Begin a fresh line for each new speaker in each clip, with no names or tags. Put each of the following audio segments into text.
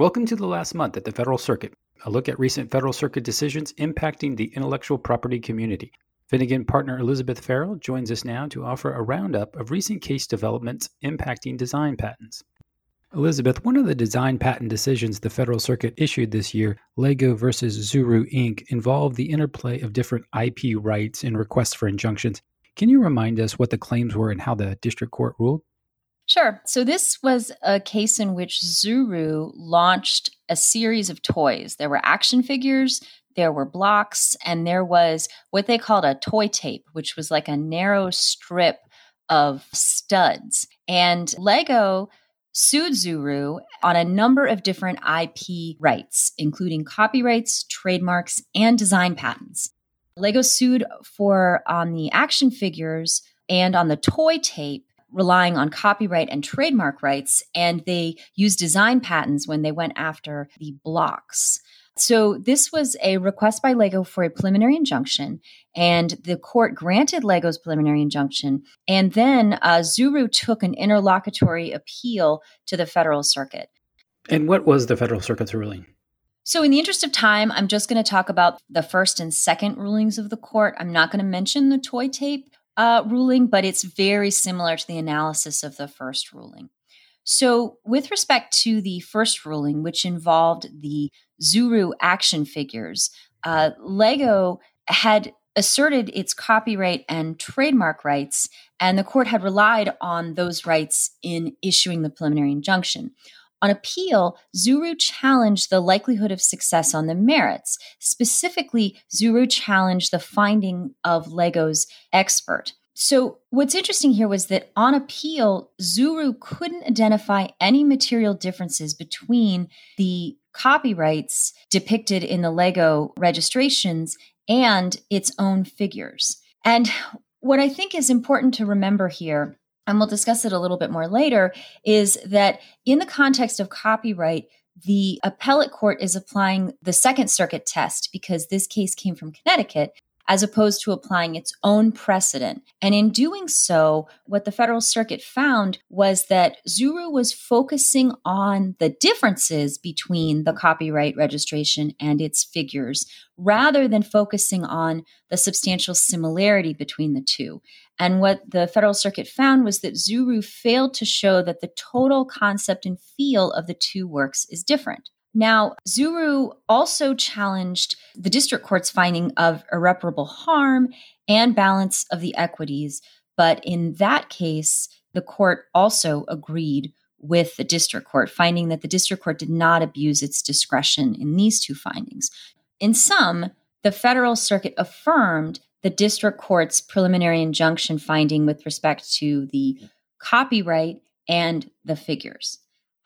Welcome to the last month at the Federal Circuit, a look at recent Federal Circuit decisions impacting the intellectual property community. Finnegan partner Elizabeth Ferrill joins us now to offer a roundup of recent case developments impacting design patents. Elizabeth, one of the design patent decisions the Federal Circuit issued this year, Lego versus Zuru Inc., involved the interplay of different IP rights and requests for injunctions. Can you remind us what the claims were and how the district court ruled?
Sure. So this was a case in which Zuru launched a series of toys. There were action figures, there were blocks, and there was what they called a toy tape, which was like a narrow strip of studs. And Lego sued Zuru on a number of different IP rights, including copyrights, trademarks, and design patents. Lego sued for on the action figures and on the toy tape relying on copyright and trademark rights, and they used design patents when they went after the blocks. So, this was a request by LEGO for a preliminary injunction, and the court granted LEGO's preliminary injunction. And then uh, Zuru took an interlocutory appeal to the federal circuit.
And what was the federal circuit's ruling?
So, in the interest of time, I'm just going to talk about the first and second rulings of the court. I'm not going to mention the toy tape uh, ruling, but it's very similar to the analysis of the first ruling. So, with respect to the first ruling, which involved the Zuru action figures, uh, Lego had asserted its copyright and trademark rights, and the court had relied on those rights in issuing the preliminary injunction. On appeal, Zuru challenged the likelihood of success on the merits. Specifically, Zuru challenged the finding of Lego's expert. So, what's interesting here was that on appeal, Zuru couldn't identify any material differences between the copyrights depicted in the Lego registrations and its own figures. And what I think is important to remember here and we'll discuss it a little bit more later, is that in the context of copyright, the appellate court is applying the Second Circuit test because this case came from Connecticut as opposed to applying its own precedent. And in doing so, what the Federal Circuit found was that Zuru was focusing on the differences between the copyright registration and its figures rather than focusing on the substantial similarity between the two. And what the Federal Circuit found was that Zuru failed to show that the total concept and feel of the two works is different. Now, Zuru also challenged the district court's finding of irreparable harm and balance of the equities. But in that case, the court also agreed with the district court, finding that the district court did not abuse its discretion in these two findings. In sum, the federal circuit affirmed the district court's preliminary injunction finding with respect to the copyright and the figures.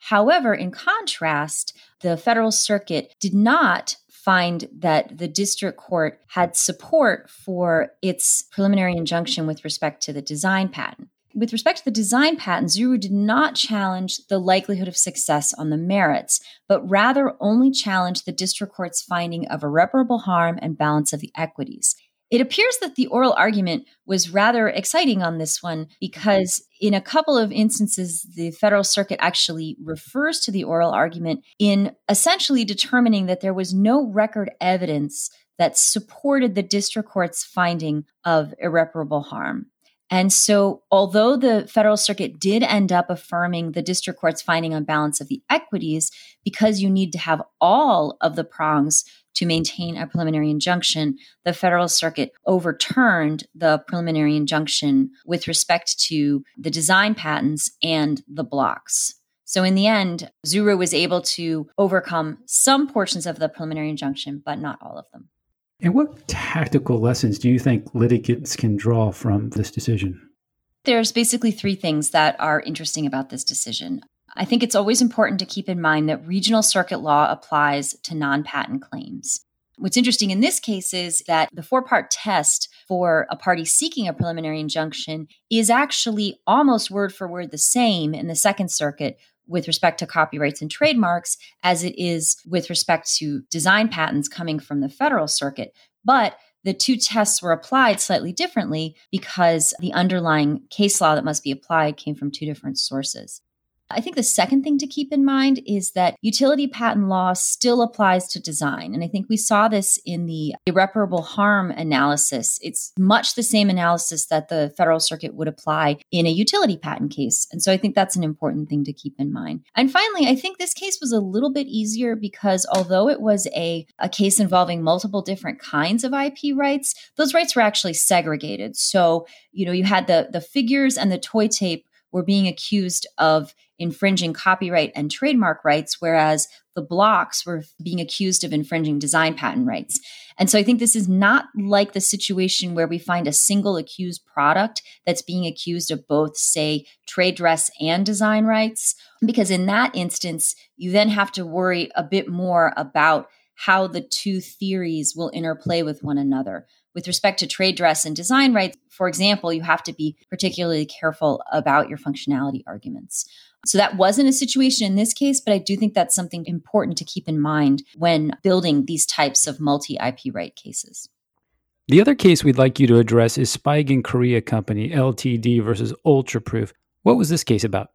However, in contrast, the federal circuit did not find that the district court had support for its preliminary injunction with respect to the design patent. With respect to the design patent, Zuru did not challenge the likelihood of success on the merits, but rather only challenged the district court's finding of irreparable harm and balance of the equities. It appears that the oral argument was rather exciting on this one because, in a couple of instances, the Federal Circuit actually refers to the oral argument in essentially determining that there was no record evidence that supported the district court's finding of irreparable harm. And so, although the Federal Circuit did end up affirming the district court's finding on balance of the equities, because you need to have all of the prongs to maintain a preliminary injunction, the Federal Circuit overturned the preliminary injunction with respect to the design patents and the blocks. So, in the end, Zuru was able to overcome some portions of the preliminary injunction, but not all of them.
And what tactical lessons do you think litigants can draw from this decision?
There's basically three things that are interesting about this decision. I think it's always important to keep in mind that regional circuit law applies to non patent claims. What's interesting in this case is that the four part test for a party seeking a preliminary injunction is actually almost word for word the same in the Second Circuit with respect to copyrights and trademarks as it is with respect to design patents coming from the Federal Circuit. But the two tests were applied slightly differently because the underlying case law that must be applied came from two different sources. I think the second thing to keep in mind is that utility patent law still applies to design. And I think we saw this in the irreparable harm analysis. It's much the same analysis that the Federal Circuit would apply in a utility patent case. And so I think that's an important thing to keep in mind. And finally, I think this case was a little bit easier because although it was a, a case involving multiple different kinds of IP rights, those rights were actually segregated. So, you know, you had the, the figures and the toy tape were being accused of infringing copyright and trademark rights, whereas the blocks were being accused of infringing design patent rights. And so I think this is not like the situation where we find a single accused product that's being accused of both, say, trade dress and design rights, because in that instance, you then have to worry a bit more about how the two theories will interplay with one another with respect to trade dress and design rights, for example, you have to be particularly careful about your functionality arguments. So that wasn't a situation in this case, but I do think that's something important to keep in mind when building these types of multi IP right cases.
The other case we'd like you to address is Spigen Korea Company LTD versus Ultraproof. What was this case about?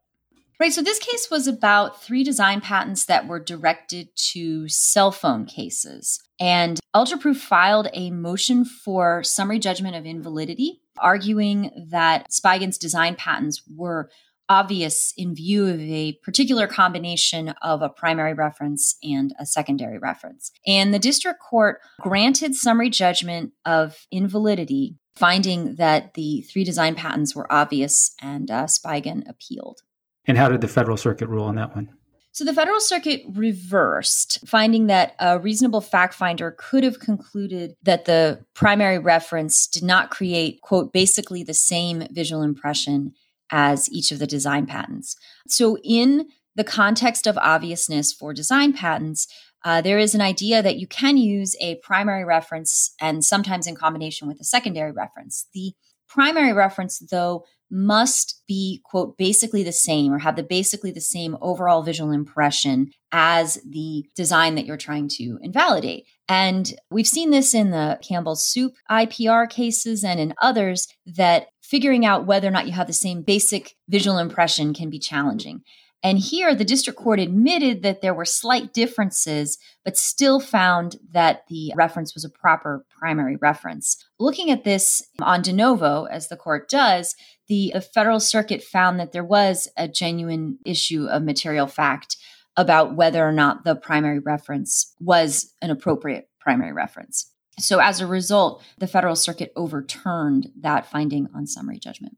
Right. So this case was about three design patents that were directed to cell phone cases. And Ultraproof filed a motion for summary judgment of invalidity, arguing that Spigen's design patents were obvious in view of a particular combination of a primary reference and a secondary reference. And the district court granted summary judgment of invalidity, finding that the three design patents were obvious, and uh, Spigen appealed.
And how did the Federal Circuit rule on that one?
So the Federal Circuit reversed, finding that a reasonable fact finder could have concluded that the primary reference did not create, quote, basically the same visual impression as each of the design patents. So, in the context of obviousness for design patents, uh, there is an idea that you can use a primary reference and sometimes in combination with a secondary reference. The primary reference, though, must be, quote, basically the same or have the basically the same overall visual impression as the design that you're trying to invalidate. And we've seen this in the Campbell Soup IPR cases and in others that figuring out whether or not you have the same basic visual impression can be challenging. And here, the district court admitted that there were slight differences, but still found that the reference was a proper primary reference. Looking at this on de novo, as the court does, the Federal Circuit found that there was a genuine issue of material fact about whether or not the primary reference was an appropriate primary reference. So, as a result, the Federal Circuit overturned that finding on summary judgment.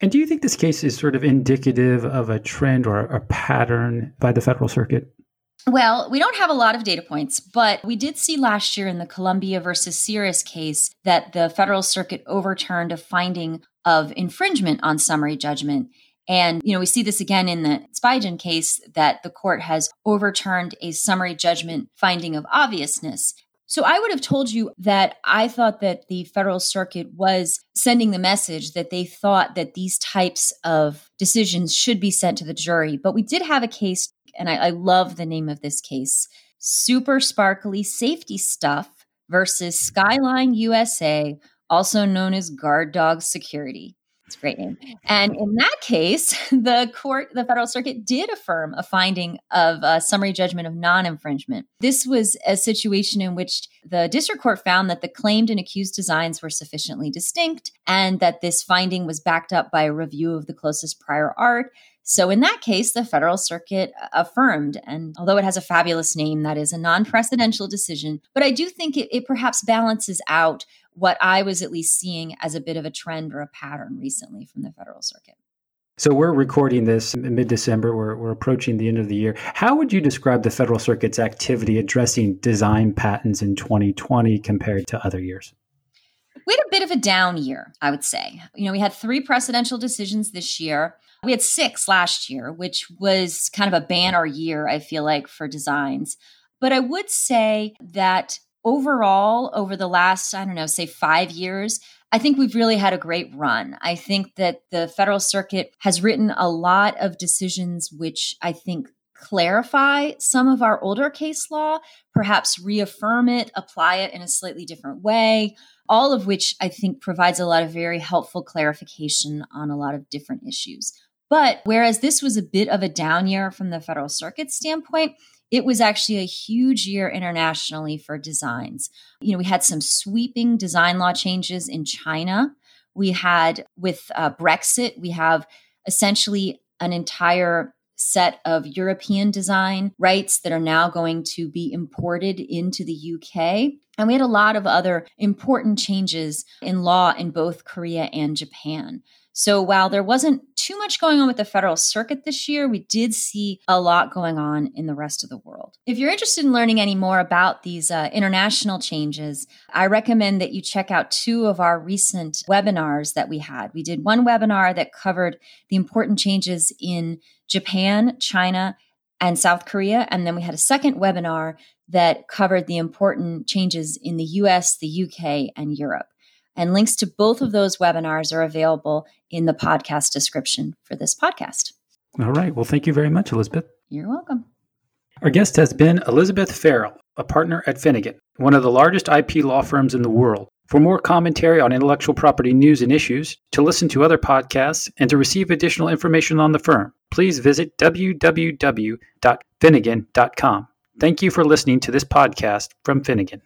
And do you think this case is sort of indicative of a trend or a pattern by the Federal Circuit?
Well, we don't have a lot of data points, but we did see last year in the Columbia versus Seirus case that the Federal Circuit overturned a finding of infringement on summary judgment. And, you know, we see this again in the Spigen case that the court has overturned a summary judgment finding of obviousness. So I would have told you that I thought that the Federal Circuit was sending the message that they thought that these types of decisions should be sent to the jury. But we did have a case, and I, I love the name of this case Super Sparkly Safety Stuff versus Skyline USA, also known as Guard Dog Security. It's a great name. And in that case, the court, the federal circuit did affirm a finding of a summary judgment of non infringement. This was a situation in which the district court found that the claimed and accused designs were sufficiently distinct and that this finding was backed up by a review of the closest prior art. So, in that case, the Federal Circuit uh, affirmed. And although it has a fabulous name, that is a non precedential decision. But I do think it, it perhaps balances out what I was at least seeing as a bit of a trend or a pattern recently from the Federal Circuit.
So we're recording this in mid-December. We're, we're approaching the end of the year. How would you describe the Federal Circuit's activity addressing design patents in 2020 compared to other years?
We had a bit of a down year, I would say. You know, we had three precedential decisions this year. We had six last year, which was kind of a banner year, I feel like, for designs. But I would say that overall, over the last, I don't know, say five years, I think we've really had a great run. I think that the federal circuit has written a lot of decisions which I think clarify some of our older case law, perhaps reaffirm it, apply it in a slightly different way, all of which I think provides a lot of very helpful clarification on a lot of different issues. But whereas this was a bit of a down year from the Federal Circuit standpoint, it was actually a huge year internationally for designs. You know, we had some sweeping design law changes in China. We had, with uh, Brexit, we have essentially an entire set of European design rights that are now going to be imported into the UK. And we had a lot of other important changes in law in both Korea and Japan. So while there wasn't too much going on with the federal circuit this year, we did see a lot going on in the rest of the world. If you're interested in learning any more about these uh, international changes, I recommend that you check out two of our recent webinars that we had. We did one webinar that covered the important changes in Japan, China, and South Korea. And then we had a second webinar that covered the important changes in the US, the UK, and Europe. And links to both of those webinars are available in the podcast description for this podcast.
All right. Well, thank you very much, Elizabeth.
You're welcome.
Our guest has been Elizabeth Ferrill, a partner at Finnegan, one of the largest IP law firms in the world. For more commentary on intellectual property news and issues, to listen to other podcasts, and to receive additional information on the firm, please visit www.finnegan.com. Thank you for listening to this podcast from Finnegan.